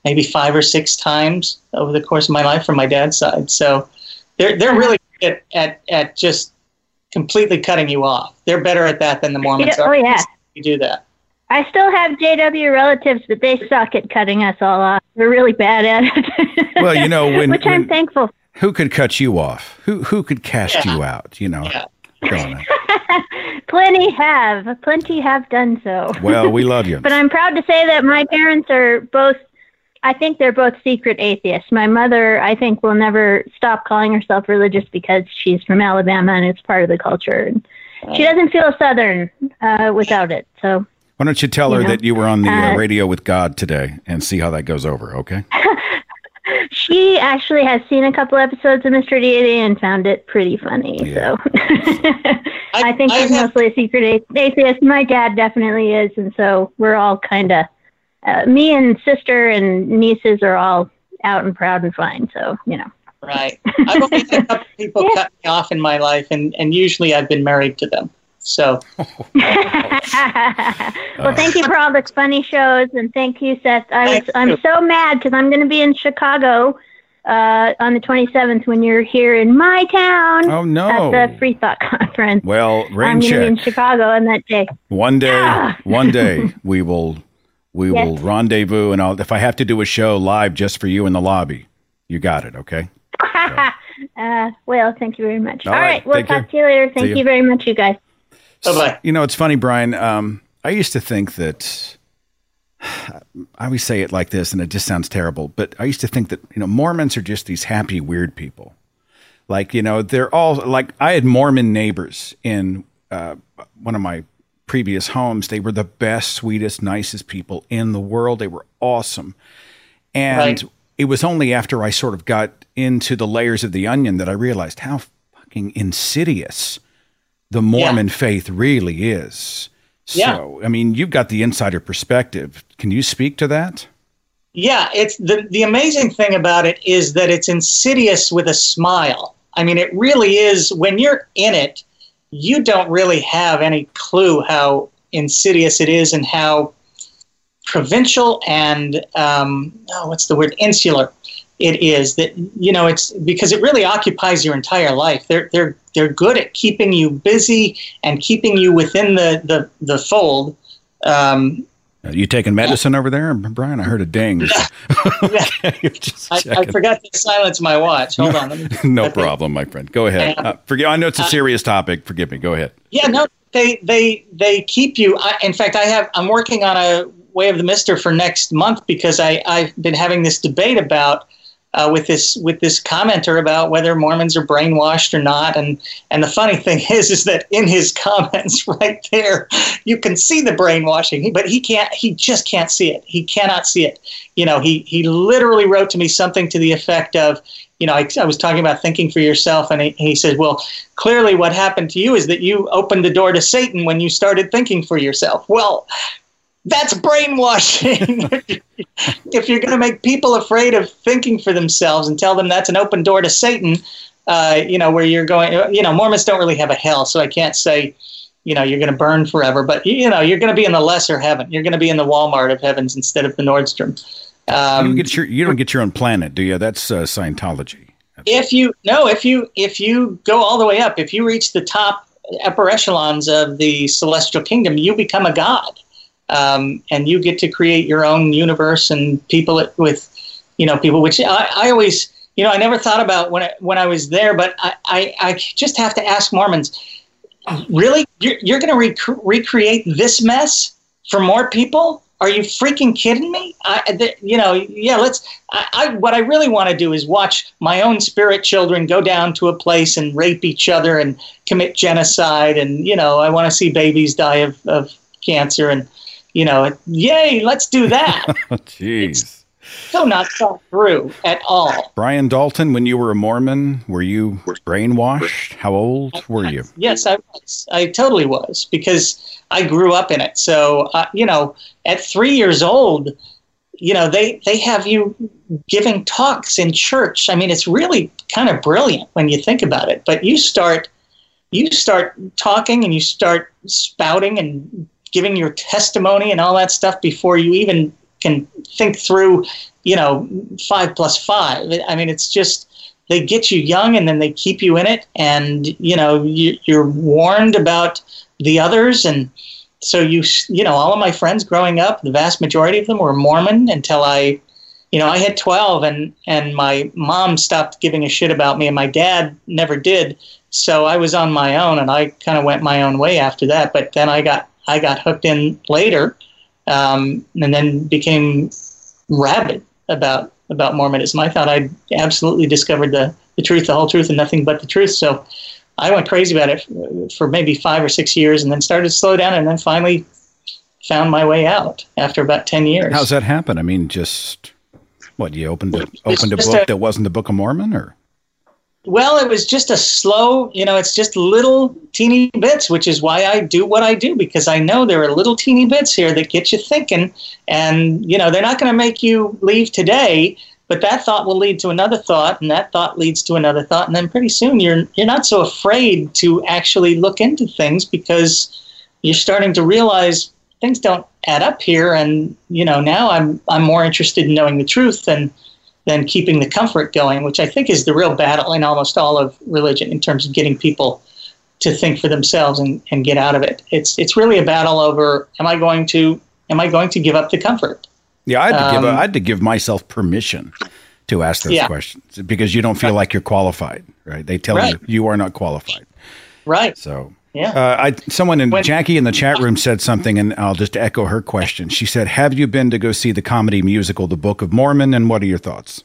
maybe five or six times over the course of my life from my dad's side. So they're they're really at, at, at just completely cutting you off. They're better at that than the Mormons Yeah, are. oh, yeah. You do that. I still have JW relatives, but they suck at cutting us all off. They're really bad at it. Well, you know, when, which I'm thankful. who could cut you off? Who who could cast Yeah. you out? You know, Donna. Plenty have, plenty have done so. Well, we love you. but I'm proud to say that my parents are both. I think they're both secret atheists. My mother, I think, will never stop calling herself religious because she's from Alabama and it's part of the culture. And she doesn't feel Southern uh, without it. So Why don't you tell You her know, that you were on the uh, uh, radio with God today and see how that goes over? Okay. she actually has seen a couple episodes of Mr. Deity and found it pretty funny. So I, think she's mostly a secret atheist. My dad definitely is, and so we're all kind of uh, me and sister and nieces are all out and proud and fine. So you know. Right. I've only had a couple people cut me off in my life, and, and usually I've been married to them. So well, thank you for all the funny shows, and thank you, Seth. I was I'm so mad because I'm going to be in Chicago uh, on the 27th when you're here in my town. Oh, no. At the Free Thought Conference. Well, I'm going to be in. Chicago on that day. One day, Ah. one day we will we Yes. will rendezvous, and I'll, if I have to do a show live just for you in the lobby, you got it. Okay. uh, well, thank you very much. All All right, right, we'll talk care. to you later. Thank you. you very much, you guys. Bye-bye. You know, it's funny, Brian. Um, I used to think that I always say it like this, and it just sounds terrible. But I used to think that you know Mormons are just these happy, weird people. Like you know, they're all like I had Mormon neighbors in uh, one of my previous homes. They were the best, sweetest, nicest people in the world. They were awesome, and Right. it was only after I sort of got into the layers of the onion that I realized how fucking insidious the Mormon faith really is. Yeah. So, I mean, you've got the insider perspective. Can you speak to that? Yeah, it's the the amazing thing about it is that it's insidious with a smile. I mean, it really is. When you're in it, you don't really have any clue how insidious it is and how provincial and um, oh, what's the word insular it is. That you know, it's because it really occupies your entire life. They're they're they're good at keeping you busy and keeping you within the the the fold. Um, Are you taking medicine over there, Brian? I heard a ding. Just I, I forgot to silence my watch. Hold on. Let me, no problem, my friend. Go ahead. Um, Uh, forgive. I know it's a serious topic. Forgive me. Go ahead. Yeah, no, they they they keep you. I, in fact, I have. I'm working on a Way of the Mister for next month because I I've been having this debate about. Uh, with this with this commenter about whether Mormons are brainwashed or not, and and the funny thing is is that in his comments right there, you can see the brainwashing, but he can't. He just can't see it. He cannot see it. You know, he he literally wrote to me something to the effect of, you know, I, I was talking about thinking for yourself, and he, he said, well, clearly what happened to you is that you opened the door to Satan when you started thinking for yourself. Well, that's brainwashing. if you're going to make people afraid of thinking for themselves and tell them that's an open door to Satan, uh, you know, where you're going, you know, Mormons don't really have a hell, so I can't say, you know, you're going to burn forever, but you know, you're going to be in the lesser heaven. You're going to be in the Walmart of heavens instead of the Nordstrom. you, Um, don't get your, you don't get your own planet, do you? That's uh, Scientology. if you no if you if you go all the way up if you reach the top upper echelons of the celestial kingdom you become a god um, and you get to create your own universe and people it- with you know people which I, I always you know i never thought about when I, when i was there but i i, I just have to ask mormons really? You're, you're going to rec- recreate this mess for more people? Are you freaking kidding me? I, you know yeah let's I, I what i really want to do is watch my own spirit children go down to a place and rape each other and commit genocide and you know i want to see babies die of, of cancer and you know yay let's do that Oh, Jeez. so not thought through at all Brian Dalton, when you were a Mormon, were you brainwashed? How old were you? Yes, I was. I totally was because I grew up in it. So, uh, you know, at three years old, you know, they, they have you giving talks in church. I mean, it's really kind of brilliant when you think about it. But you start, you start talking and you start spouting and giving your testimony and all that stuff before you even can think through, you know, five plus five. I mean, it's just they get you young and then they keep you in it, and you know, you, you're warned about the others, and so you, you know, all of my friends growing up, the vast majority of them were Mormon until I. You know, I had 12 and, and my mom stopped giving a shit about me and my dad never did. So I was on my own and I kind of went my own way after that. But then I got I got hooked in later, um, and then became rabid about about Mormonism. I thought I'd absolutely discovered the, the truth, the whole truth, and nothing but the truth. So I went crazy about it for, maybe five or six years, and then started to slow down, and then finally found my way out after about ten years. How's that happen? I mean, just what you opened a, opened a book a- that wasn't the Book of Mormon, or Well, it was just a slow, you know, it's just little teeny bits, which is why I do what I do because I know there are little teeny bits here that get you thinking. And, you know, they're not going to make you leave today, but that thought will lead to another thought, and that thought leads to another thought. And then pretty soon you're, you're not so afraid to actually look into things because you're starting to realize things don't add up here. And, you know, now I'm, I'm more interested in knowing the truth than than keeping the comfort going, which I think is the real battle in almost all of religion in terms of getting people to think for themselves and, and get out of it. It's it's really a battle over am I going to am I going to give up the comfort? Yeah, I had to, give, Um, I had to give myself permission to ask those Yeah. questions because you don't feel like you're qualified, right? They tell Right. you you are not qualified. Right. So Yeah. Uh, I someone in Jackie in the chat room said something, and I'll just echo her question. She said, "Have you been to go see the comedy musical, The Book of Mormon, and what are your thoughts?"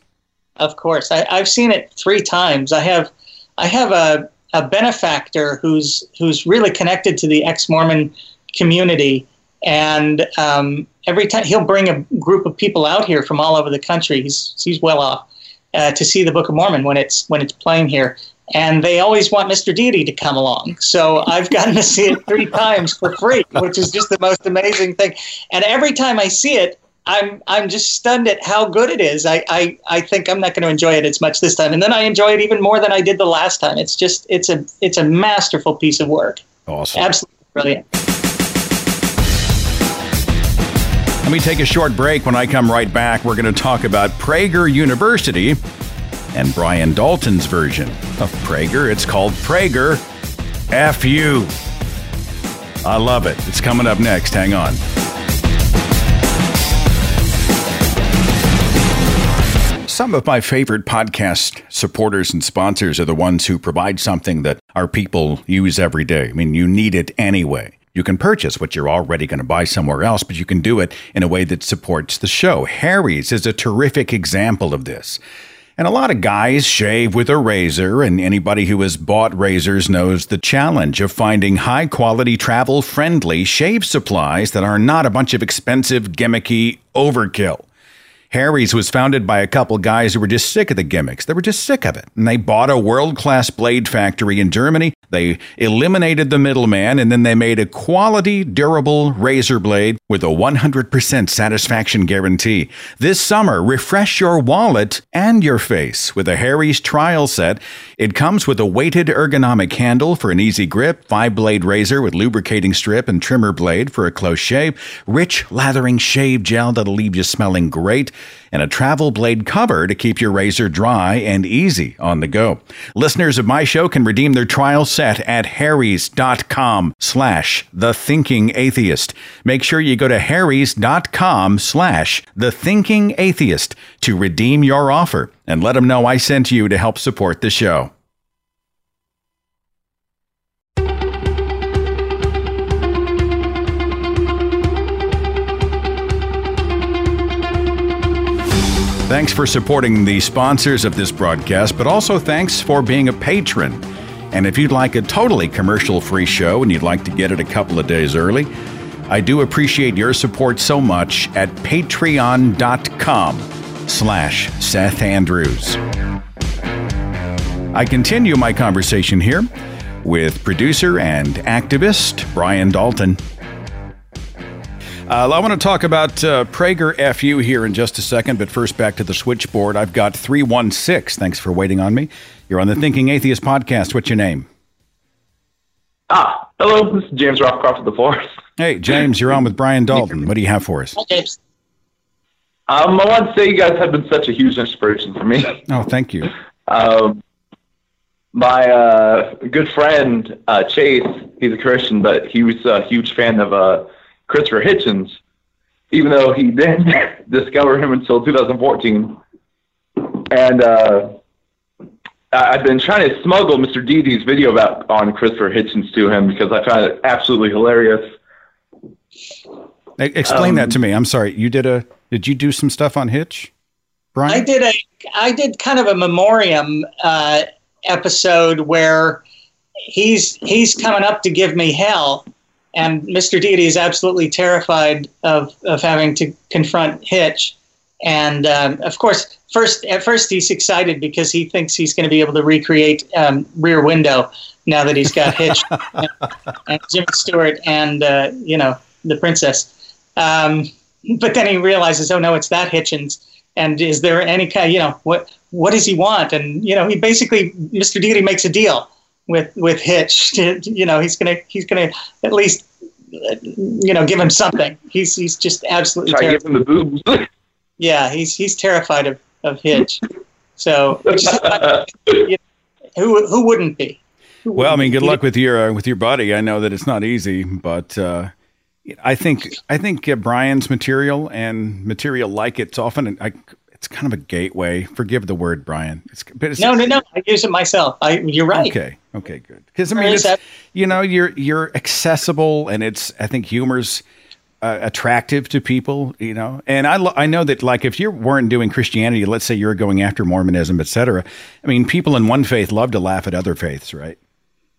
Of course, I, I've seen it three times. I have, I have a, a benefactor who's who's really connected to the ex-Mormon community, and um, every time he'll bring a group of people out here from all over the country. He's he's well off uh, to see the Book of Mormon when it's when it's playing here, and they always want Mr. Deity to come along. So I've gotten to see it three times for free, which is just the most amazing thing. And every time I see it, I'm I'm just stunned at how good it is. I, I, I think I'm not going to enjoy it as much this time, and then I enjoy it even more than I did the last time. It's just it's a it's a masterful piece of work. Awesome, absolutely brilliant. Let me take a short break. When I come right back, we're going to talk about Prager University and Brian Dalton's version of Prager. It's called Prager FU. I love it. It's coming up next. Hang on. Some of my favorite podcast supporters and sponsors are the ones who provide something that our people use every day. I mean, you need it anyway. You can purchase what you're already going to buy somewhere else, but you can do it in a way that supports the show. Harry's is a terrific example of this. And a lot of guys shave with a razor, and anybody who has bought razors knows the challenge of finding high quality, travel friendly shave supplies that are not a bunch of expensive, gimmicky overkill. Harry's was founded by a couple guys who were just sick of the gimmicks. They were just sick of it. And they bought a world class blade factory in Germany. They eliminated the middleman and then they made a quality, durable razor blade with a 100% satisfaction guarantee. This summer, refresh your wallet and your face with a Harry's trial set. It comes with a weighted ergonomic handle for an easy grip, five blade razor with lubricating strip and trimmer blade for a close shave, rich lathering shave gel that'll leave you smelling great, and a travel blade cover to keep your razor dry and easy on the go. Listeners of my show can redeem their trial set at harrys.com slash the thinking atheist. Make sure you go to harrys.com slash the thinking atheist to redeem your offer and let them know I sent you to help support the show. Thanks for supporting the sponsors of this broadcast, but also thanks for being a patron. And if you'd like a totally commercial free show and you'd like to get it a couple of days early, I do appreciate your support so much at patreon.com slash Seth Andrews. I continue my conversation here with producer and activist Brian Dalton. Uh, I want to talk about uh, Prager FU here in just a second, but first back to the switchboard. I've got 316. Thanks for waiting on me. You're on the Thinking Atheist podcast. What's your name? Ah, hello. This is James Rothcroft of the Forest. Hey, James, you're on with Brian Dalton. What do you have for us? Um, I want to say you guys have been such a huge inspiration for me. Oh, thank you. Um, my uh, good friend uh, Chase, he's a Christian, but he was a huge fan of uh, Christopher Hitchens, even though he didn't discover him until 2014. And uh, I- I've been trying to smuggle Mr. Deity's video about on Christopher Hitchens to him because I found it absolutely hilarious. Explain that Um, to me. I'm sorry. You did a. Did you do some stuff on Hitch, Brian? I did a I did kind of a memoriam uh, episode where he's he's coming up to give me hell, and Mr. Deity is absolutely terrified of of having to confront Hitch, and um, of course, first at first he's excited because he thinks he's going to be able to recreate um, Rear Window now that he's got Hitch and, and Jimmy Stewart and uh, you know the princess. Um, but then he realizes, oh no, it's that Hitchens. And is there any kind, you know, what what does he want? And you know, he basically, Mr. Deity makes a deal with with Hitch. To, you know, he's gonna he's gonna at least, you know, give him something. He's he's just absolutely Try to give him the boobs. Yeah, he's he's terrified of of Hitch. So, which is, you know, who who wouldn't be? Well, I mean, good luck with your uh, with your buddy. I know that it's not easy, but uh, I think I think uh, Brian's material and material like it's often I, it's kind of a gateway. Forgive the word, Brian. It's, but it's, No, no, no. I use it myself. I, you're right. Okay, okay, good. Because I mean, it's, you know, you're you're accessible, and it's I think humor's uh, attractive to people, you know. And I lo- I know that like if you weren't doing Christianity, let's say you're going after Mormonism, etc. I mean, people in one faith love to laugh at other faiths, right?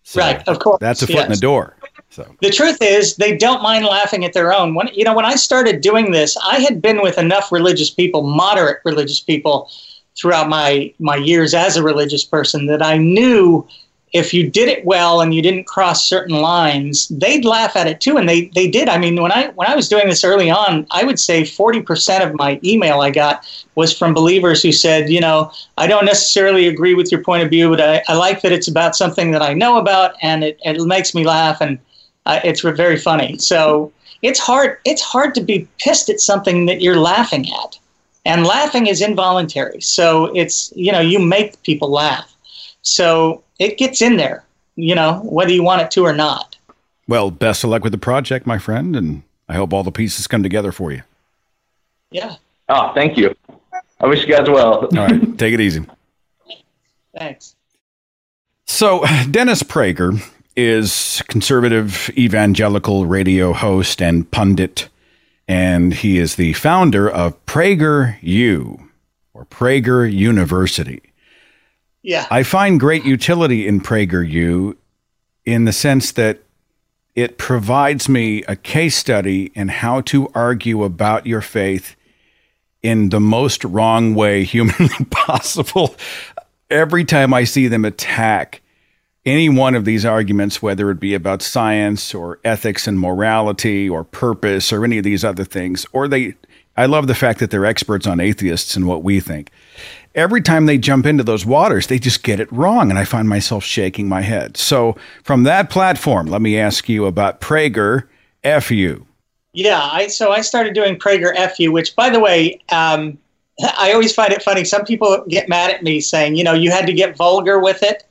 So right, of course. That's a foot yes. in the door. So The truth is, they don't mind laughing at their own. When you know, when I started doing this, I had been with enough religious people, moderate religious people, throughout my my years as a religious person that I knew if you did it well and you didn't cross certain lines, they'd laugh at it too, and they they did. I mean, when I when I was doing this early on, I would say forty percent of my email I got was from believers who said, you know, I don't necessarily agree with your point of view, but I, I like that it's about something that I know about, and it, it makes me laugh, and uh, it's very funny. So it's hard it's hard to be pissed at something that you're laughing at, and laughing is involuntary. So it's you know you make people laugh. So it gets in there, you know, whether you want it to or not. well, best of luck with the project, my friend, and I hope all the pieces come together for you. Yeah. Oh, thank you. I wish you guys well. All right, take it easy. Thanks. So, Dennis Prager is conservative evangelical radio host and pundit, and he is the founder of Prager U or Prager University. Yeah. I find great utility in Prager U in the sense that it provides me a case study in how to argue about your faith in the most wrong way humanly possible. Every time I see them attack any one of these arguments, whether it be about science or ethics and morality or purpose or any of these other things, or they, I love the fact that they're experts on atheists and what we think. Every time they jump into those waters, they just get it wrong. And I find myself shaking my head. So, from that platform, let me ask you about Prager FU. Yeah, I so I started doing Prager FU, which, by the way, um, I always find it funny. Some people get mad at me saying, you know, you had to get vulgar with it,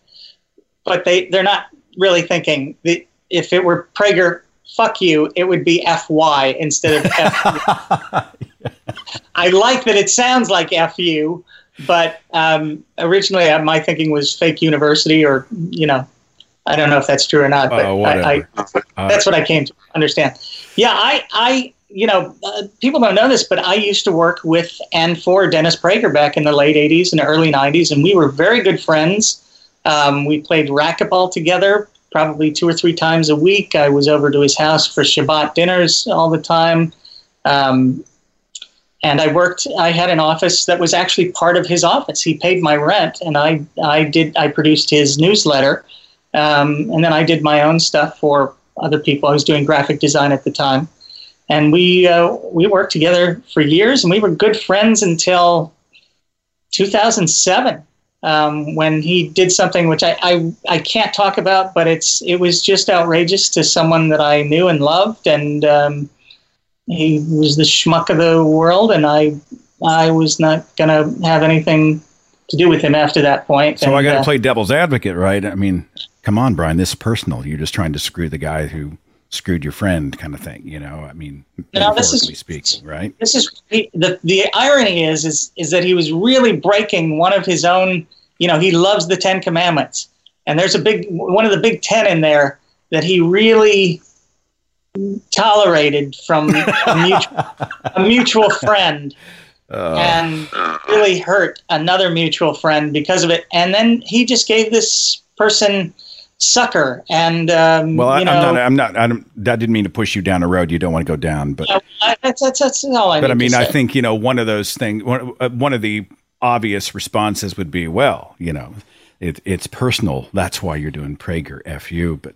but they they're not really thinking that if it were Prager fuck you, it would be FY instead of F. I like that it sounds like FU, but um, originally uh, my thinking was fake university, or you know, I don't know if that's true or not, but Oh, I, I. Uh, that's what I came to understand. Yeah, I, I, you know, uh, people don't know this, but I used to work with and for Dennis Prager back in the late '80s and early '90s, and we were very good friends. Um, we played racquetball together probably two or three times a week. I was over to his house for Shabbat dinners all the time. Um, and I worked. I had an office that was actually part of his office. He paid my rent, and I, I did. I produced his newsletter, um, and then I did my own stuff for other people. I was doing graphic design at the time, and we uh, we worked together for years, and we were good friends until 2007 um, when he did something which I, I I can't talk about, but it's it was just outrageous to someone that I knew and loved, and um, he was the schmuck of the world, and I I was not gonna have anything to do with him after that point. So I And, got to uh, play devil's advocate, right? I mean, come on, Brian, this is personal. You're just trying to screw the guy who screwed your friend, kind of thing. You know, I mean, No, this is- speaking, right? this is the, the irony is is is that he was really breaking one of his own you know he loves the 10 commandments and there's a big one of the big 10 in there that he really tolerated from a mutual, a mutual friend Uh, and really hurt another mutual friend because of it and then he just gave this person sucker and um, well, I, you know I'm not. I'm not. I don't, that didn't mean to push you down a road you don't want to go down, but I, that's, that's, that's all I but I mean, I think you know one of those things. One, uh, one of the obvious responses would be, well, you know, it, it's personal. That's why you're doing Prager fu. But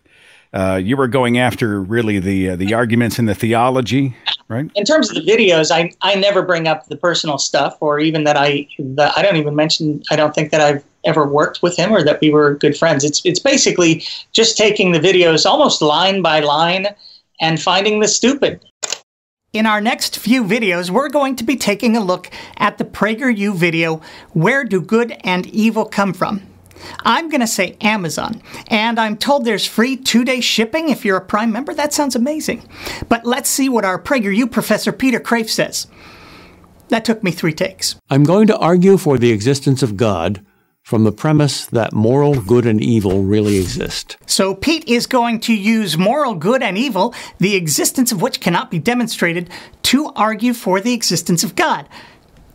uh, you were going after really the uh, the arguments in the theology, right? in terms of the videos, I, I never bring up the personal stuff or even that I that I don't even mention. I don't think that I've ever worked with him or that we were good friends. It's it's basically just taking the videos almost line by line and finding the stupid. In our next few videos, we're going to be taking a look at the PragerU video, Where Do Good and Evil Come From? I'm going to say Amazon, and I'm told there's free two day shipping if you're a Prime member. That sounds amazing. But let's see what our PragerU professor Peter Kreeft says. That took me three takes. I'm going to argue for the existence of God from the premise that moral good and evil really exist. So Pete is going to use moral good and evil, the existence of which cannot be demonstrated, to argue for the existence of God,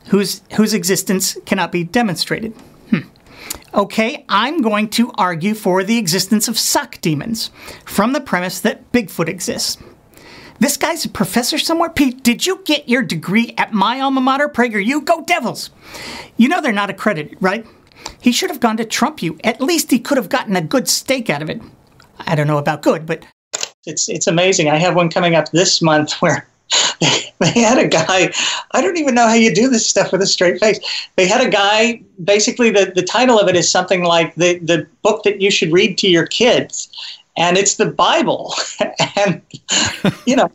whose, whose existence cannot be demonstrated. Hmm. Okay, I'm going to argue for the existence of suck demons from the premise that Bigfoot exists. This guy's a professor somewhere. Pete, did you get your degree at my alma mater, PragerU? Go Devils! You know they're not accredited, right? He should have gone to Trump U. At least he could have gotten a good stake out of it. I don't know about good, but it's it's amazing. I have one coming up this month where they, they had a guy. I don't even know how you do this stuff with a straight face. They had a guy. Basically, the the title of it is something like the the book that you should read to your kids, and it's the Bible. and you know,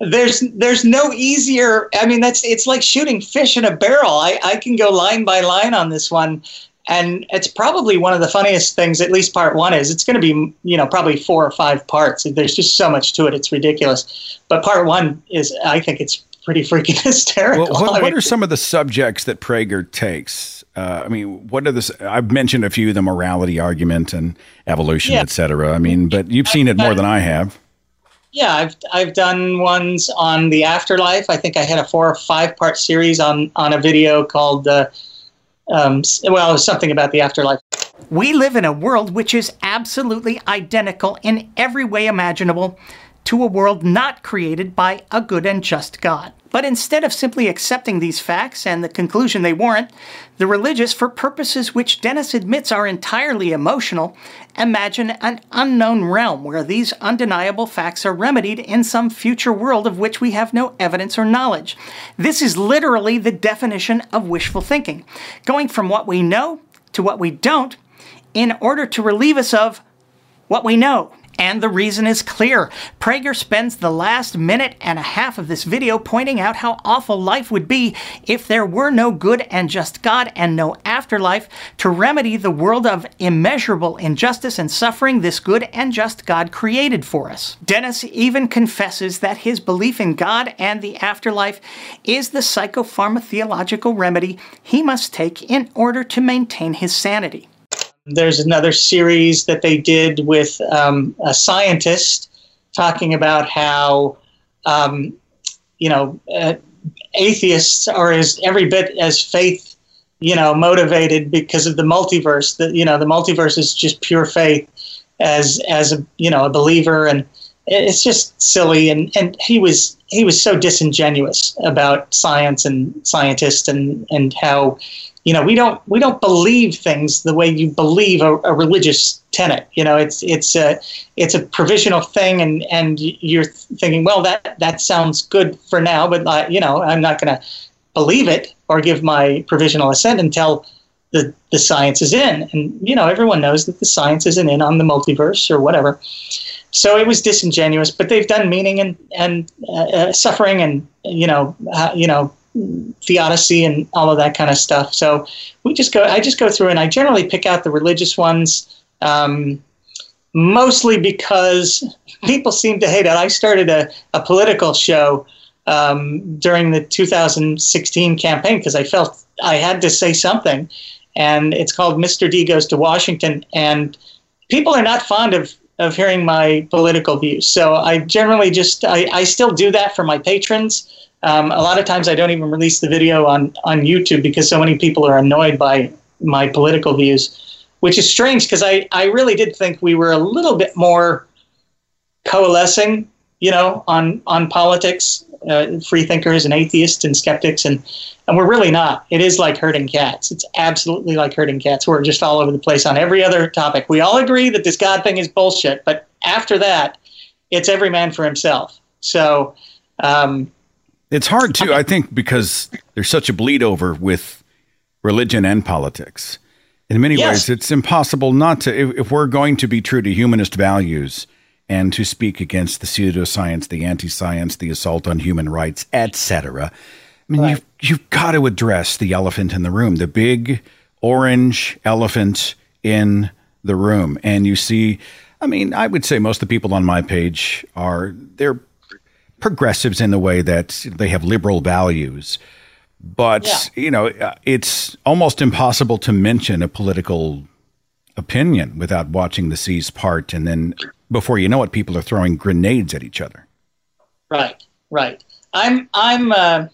there's there's no easier. I mean, that's it's like shooting fish in a barrel. I I can go line by line on this one. And it's probably one of the funniest things, at least part one is. It's going to be, you know, probably four or five parts. There's just so much to it. It's ridiculous. But part one is, I think it's pretty freaking hysterical. Well, what, I what are some of the subjects that Prager takes? Uh, I mean, what are this? I've mentioned a few: the morality argument and evolution, Yeah. et cetera. I mean, but you've seen it more than I have. Yeah, I've I've done ones on the afterlife. I think I had a four or five part series on on a video called uh, um, well, something about the afterlife. We live in a world which is absolutely identical in every way imaginable to a world not created by a good and just God. But instead of simply accepting these facts and the conclusion they warrant, the religious, for purposes which Dennis admits are entirely emotional, imagine an unknown realm where these undeniable facts are remedied in some future world of which we have no evidence or knowledge. This is literally the definition of wishful thinking, going from what we know to what we don't in order to relieve us of what we know. And the reason is clear. Prager spends the last minute and a half of this video pointing out how awful life would be if there were no good and just God and no afterlife to remedy the world of immeasurable injustice and suffering this good and just God created for us. Dennis even confesses that his belief in God and the afterlife is the psychopharmatheological remedy he must take in order to maintain his sanity. There's another series that they did with um, a scientist talking about how, um, you know, uh, atheists are as every bit as faith, you know, motivated because of the multiverse. That you know, the multiverse is just pure faith as as a you know a believer, and it's just silly. And and he was he was so disingenuous about science and scientists and and how you know we don't we don't believe things the way you believe a, a religious tenet you know it's it's a it's a provisional thing and and you're thinking well that that sounds good for now but uh, you know i'm not going to believe it or give my provisional assent until the the science is in. And you know everyone knows that the science isn't in on the multiverse or whatever. So it was disingenuous but they've done meaning and and uh, uh, suffering and you know uh, you know theodicy and all of that kind of stuff. So we just go. I just go through and I generally pick out the religious ones, um, mostly because people seem to hate it. I started a, a political show um, during the 2016 campaign because I felt I had to say something, and it's called Mr. D Goes to Washington, and people are not fond of of hearing my political views. So I generally just I, I still do that for my patrons. Um, a lot of times I don't even release the video on, on YouTube because so many people are annoyed by my political views, which is strange because I, I really did think we were a little bit more coalescing, you know, on, on politics, uh, free thinkers and atheists and skeptics. And, and we're really not. It is like herding cats. It's absolutely like herding cats. We're just all over the place on every other topic. We all agree that this God thing is bullshit. But after that, it's every man for himself. So, um, It's hard too, I think, because there's such a bleed over with religion and politics. In many Yes. ways, it's impossible not to. If, if we're going to be true to humanist values, and to speak against the pseudoscience, the anti-science, the assault on human rights, etc. I mean, you've, you've got to address the elephant in the room, the big orange elephant in the room. And you see, I mean, I would say most of the people on my page are, they're progressives in the way that they have liberal values. But, yeah. you know, uh, it's almost impossible to mention a political opinion without watching the seas part. And then before you know it, people are throwing grenades at each other. Right, right. I'm, I'm, uh,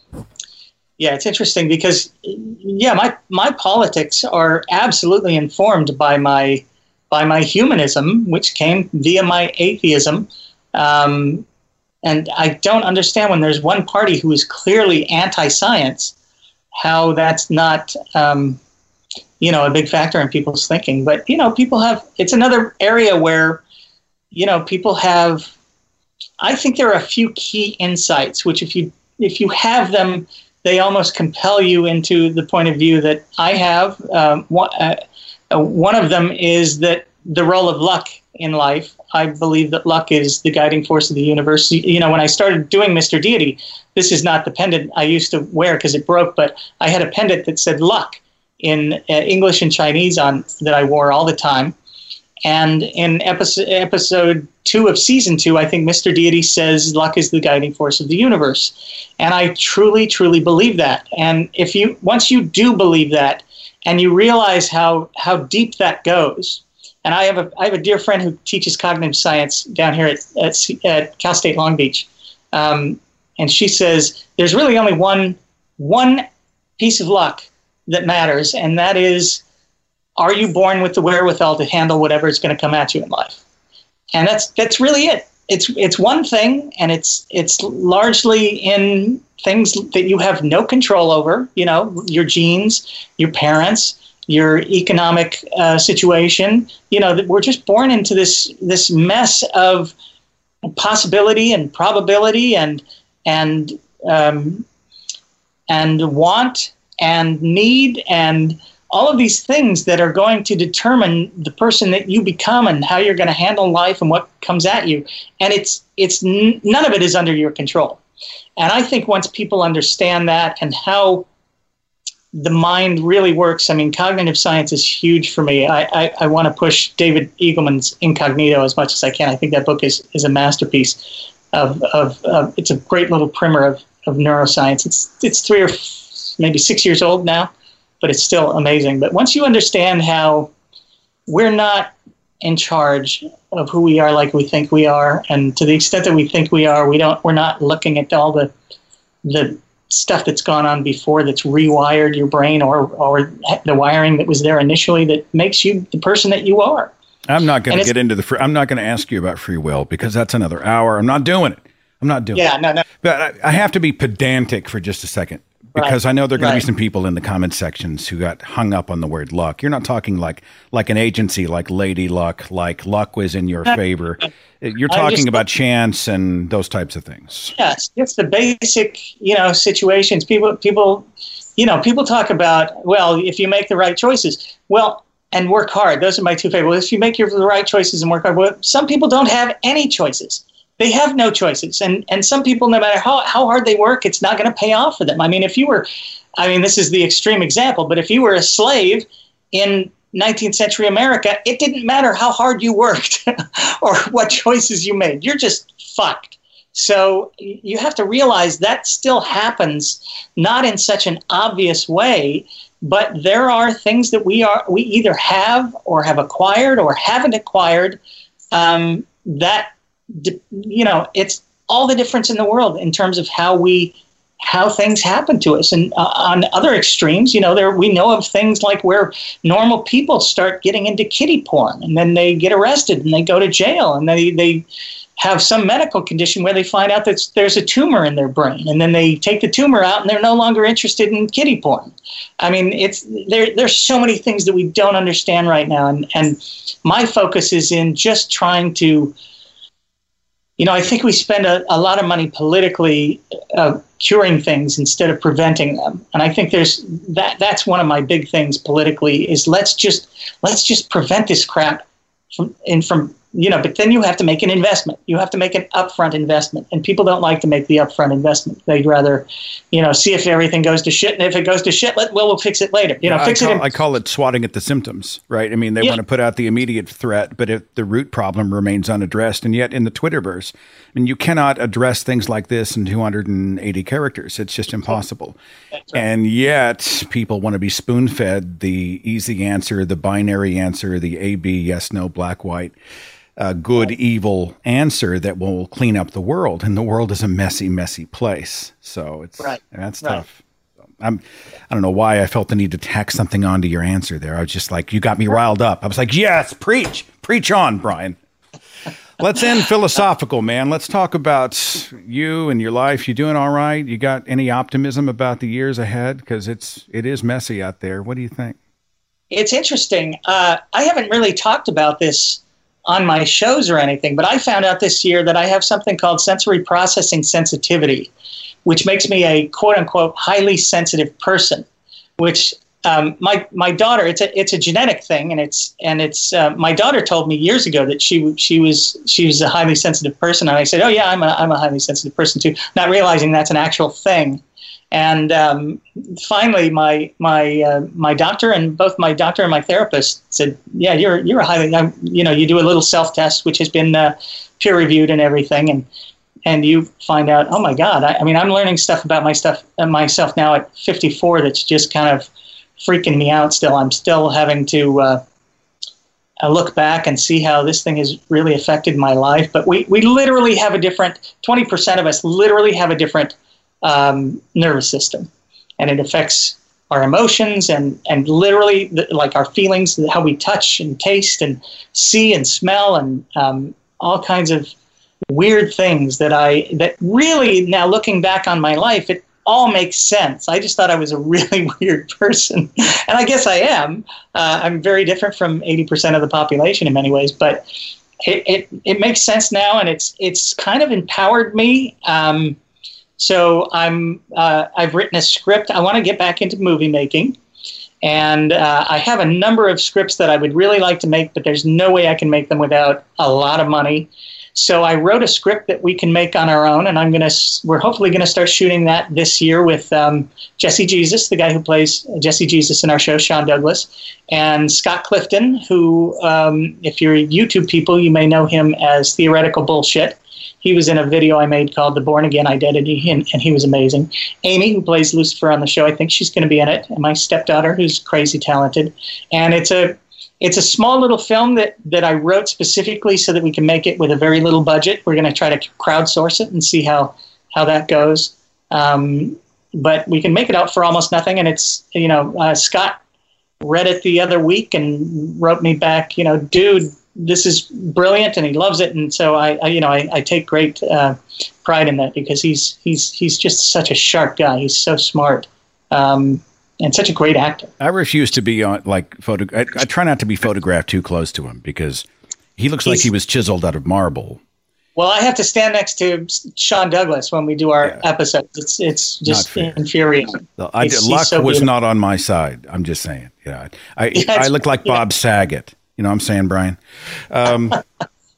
yeah, it's interesting because, yeah, my, my politics are absolutely informed by my, by my humanism, which came via my atheism. Um, and I don't understand when there's one party who is clearly anti-science, how that's not, um, you know, a big factor in people's thinking. But you know, people have. It's another area where, you know, people have. I think there are a few key insights which, if you if you have them, they almost compel you into the point of view that I have. Um, one, uh, uh one of them is that the role of luck in life. I believe that luck is the guiding force of the universe. You know, when I started doing Mr. Deity, this is not the pendant I used to wear because it broke, but I had a pendant that said luck in uh, English and Chinese on that I wore all the time. And in episode, episode two of season two, I think Mr. Deity says luck is the guiding force of the universe. And I truly, truly believe that. And if you once you do believe that and you realize how how deep that goes, and I have a I have a dear friend who teaches cognitive science down here at at, at Cal State Long Beach, um, and she says there's really only one one piece of luck that matters, and that is, are you born with the wherewithal to handle whatever is going to come at you in life? And that's that's really it. It's it's one thing, and it's it's largely in things that you have no control over. You know, your genes, your parents your economic uh, situation. You know, we're just born into this this mess of possibility and probability and and um, and want and need and all of these things that are going to determine the person that you become and how you're going to handle life and what comes at you and it's it's none of it is under your control and i think once people understand that and how the mind really works. I mean, cognitive science is huge for me. I, I, I want to push David Eagleman's Incognito as much as I can. I think that book is, is a masterpiece of, of, of it's a great little primer of, of neuroscience. It's, it's three or f- maybe six years old now, but it's still amazing. But once you understand how we're not in charge of who we are like we think we are, and to the extent that we think we are, we don't, we're not looking at all the, the stuff that's gone on before that's rewired your brain or or the wiring that was there initially that makes you the person that you are. I'm not going to get into the free, I'm not going to ask you about free will because that's another hour. I'm not doing it. I'm not doing yeah, it. Yeah, no, no. But I, I, have to be pedantic for just a second because right. I know there are going right. to be some people in the comment sections who got hung up on the word luck. You're not talking like like an agency like Lady Luck, like luck was in your favor. You're talking just, about chance and those types of things. Yes, it's the basic, you know, situations. People, people, you know, people talk about well, if you make the right choices, well, and work hard. Those are my two favorites. If you make your the right choices and work hard, well, some people don't have any choices. They have no choices, and and some people, no matter how how hard they work, it's not going to pay off for them. I mean, if you were, I mean, this is the extreme example, but if you were a slave in 19th century America, it didn't matter how hard you worked or what choices you made. You're just fucked. So you have to realize that still happens, not in such an obvious way, but there are things that we are we either have or have acquired or haven't acquired um, that you know it's all the difference in the world in terms of how we how things happen to us. And uh, on other extremes, you know, there we know of things like where normal people start getting into kiddie porn, and then they get arrested and they go to jail, and they they have some medical condition where they find out that there's a tumor in their brain, and then they take the tumor out, and they're no longer interested in kiddie porn. I mean, it's there. There's so many things that we don't understand right now, and and my focus is in just trying to you know, I think we spend a, a lot of money politically uh, curing things instead of preventing them, and I think there's that. That's one of my big things politically is let's just let's just prevent this crap from and from you know, but then you have to make an investment. You have to make an upfront investment, and people don't like to make the upfront investment. They'd rather, you know, see if everything goes to shit, and if it goes to shit, let well, we'll fix it later. You know, I fix call, it. In, I call it swatting at the symptoms, right? I mean, they Yeah. want to put out the immediate threat, but if the root problem remains unaddressed, and yet in the Twitterverse, I mean, you cannot address things like this in 280 characters. It's just impossible. And yet, people want to be spoon fed the easy answer, the binary answer, the A, B, yes, no, black, white, uh, good, evil answer that will clean up the world. And the world is a messy, messy place. So it's Right. that's Right. tough. I'm, I don't know why I felt the need to tack something onto your answer there. I was just like, you got me riled up. I was like, yes, preach, preach on, Brian. Let's end philosophical, man. Let's talk about you and your life. You doing all right? You got any optimism about the years ahead? Because it's it is messy out there. What do you think? it's interesting. Uh, I haven't really talked about this on my shows or anything, but I found out this year that I have something called sensory processing sensitivity, which makes me a quote unquote highly sensitive person. Which um, my my daughter, it's a it's a genetic thing, and it's and it's uh, my daughter told me years ago that she she was she was a highly sensitive person, and I said, oh yeah, I'm a I'm a highly sensitive person too, not realizing that's an actual thing. And um, finally, my my uh, my doctor and both my doctor and my therapist said, "Yeah, you're you're a highly um, you know you do a little self test, which has been uh, peer reviewed and everything, and and you find out, oh my God, I, I mean, I'm learning stuff about my stuff uh, myself now at 54 that's just kind of freaking me out. Still, I'm still having to." Uh, I look back and see how this thing has really affected my life. But we, we literally have a different, 20% of us literally have a different um, nervous system. And it affects our emotions and, and literally the, like our feelings, how we touch and taste and see and smell and um, all kinds of weird things that I, that really now looking back on my life, it all makes sense. I just thought I was a really weird person. And I guess I am. Uh, I'm very different from 80% of the population in many ways, but it, it, it makes sense now and it's, it's kind of empowered me. Um, so I'm, uh, I've written a script. I want to get back into movie making. And uh, I have a number of scripts that I would really like to make, but there's no way I can make them without a lot of money. So I wrote a script that we can make on our own, and I'm gonna. We're hopefully gonna start shooting that this year with um, Jesse Jesus, the guy who plays Jesse Jesus in our show, Sean Douglas, and Scott Clifton, who, um, if you're YouTube people, you may know him as Theoretical Bullshit. He was in a video I made called The Born Again Identity, and, and he was amazing. Amy, who plays Lucifer on the show, I think she's going to be in it, and my stepdaughter, who's crazy talented. And it's a it's a small little film that, that I wrote specifically so that we can make it with a very little budget. We're going to try to crowdsource it and see how, how that goes. Um, but we can make it out for almost nothing. And it's, you know, uh, Scott read it the other week and wrote me back, you know, dude, this is brilliant and he loves it. And so I, I you know, I, I take great uh, pride in that because he's, he's, he's just such a sharp guy. He's so smart. Um, and such a great actor. I refuse to be on like photo. I, I try not to be photographed too close to him because he looks like he was chiseled out of marble. Well, I have to stand next to Sean Douglas when we do our episodes. It's it's just infuriating. I, He's- he's luck so was beautiful. not on my side. I'm just saying. Yeah, I Yeah, I look like yeah. Bob Saget. You know I'm saying, Brian? Um,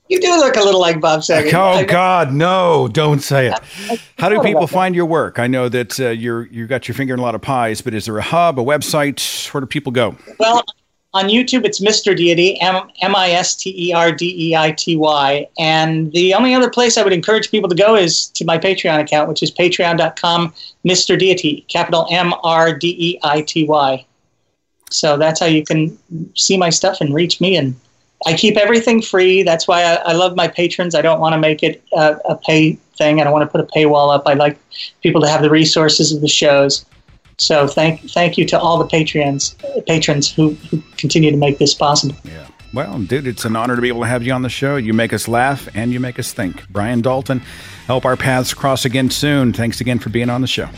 You do look a little like Bob Saget. Oh. God, no! Don't say it. How do people find your work? I know that uh, you're you got your finger in a lot of pies, but is there a hub, a website? Where do people go? Well, on YouTube, it's Mr. Deity, M M I S T E R D E I T Y. And the only other place I would encourage people to go is to my Patreon account, which is patreon.com, Mr. Deity, capital M R D E I T Y. So that's how you can see my stuff and reach me. And I keep everything free. That's why I, I love my patrons. I don't want to make it a, a pay thing. I don't want to put a paywall up. I like people to have the resources of the shows. So thank thank you to all the patrons patrons who, who continue to make this possible. Yeah. Well, dude, it's an honor to be able to have you on the show. You make us laugh and you make us think. Brian Dalton, help our paths cross again soon. Thanks again for being on the show.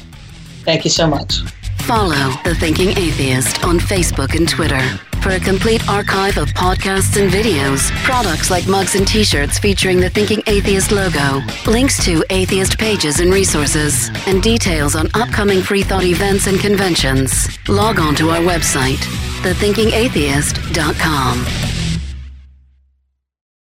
Thank you so much. Follow The Thinking Atheist on Facebook and Twitter. For a complete archive of podcasts and videos, products like mugs and t shirts featuring the Thinking Atheist logo, links to atheist pages and resources, and details on upcoming free thought events and conventions, log on to our website, thethinkingatheist.com.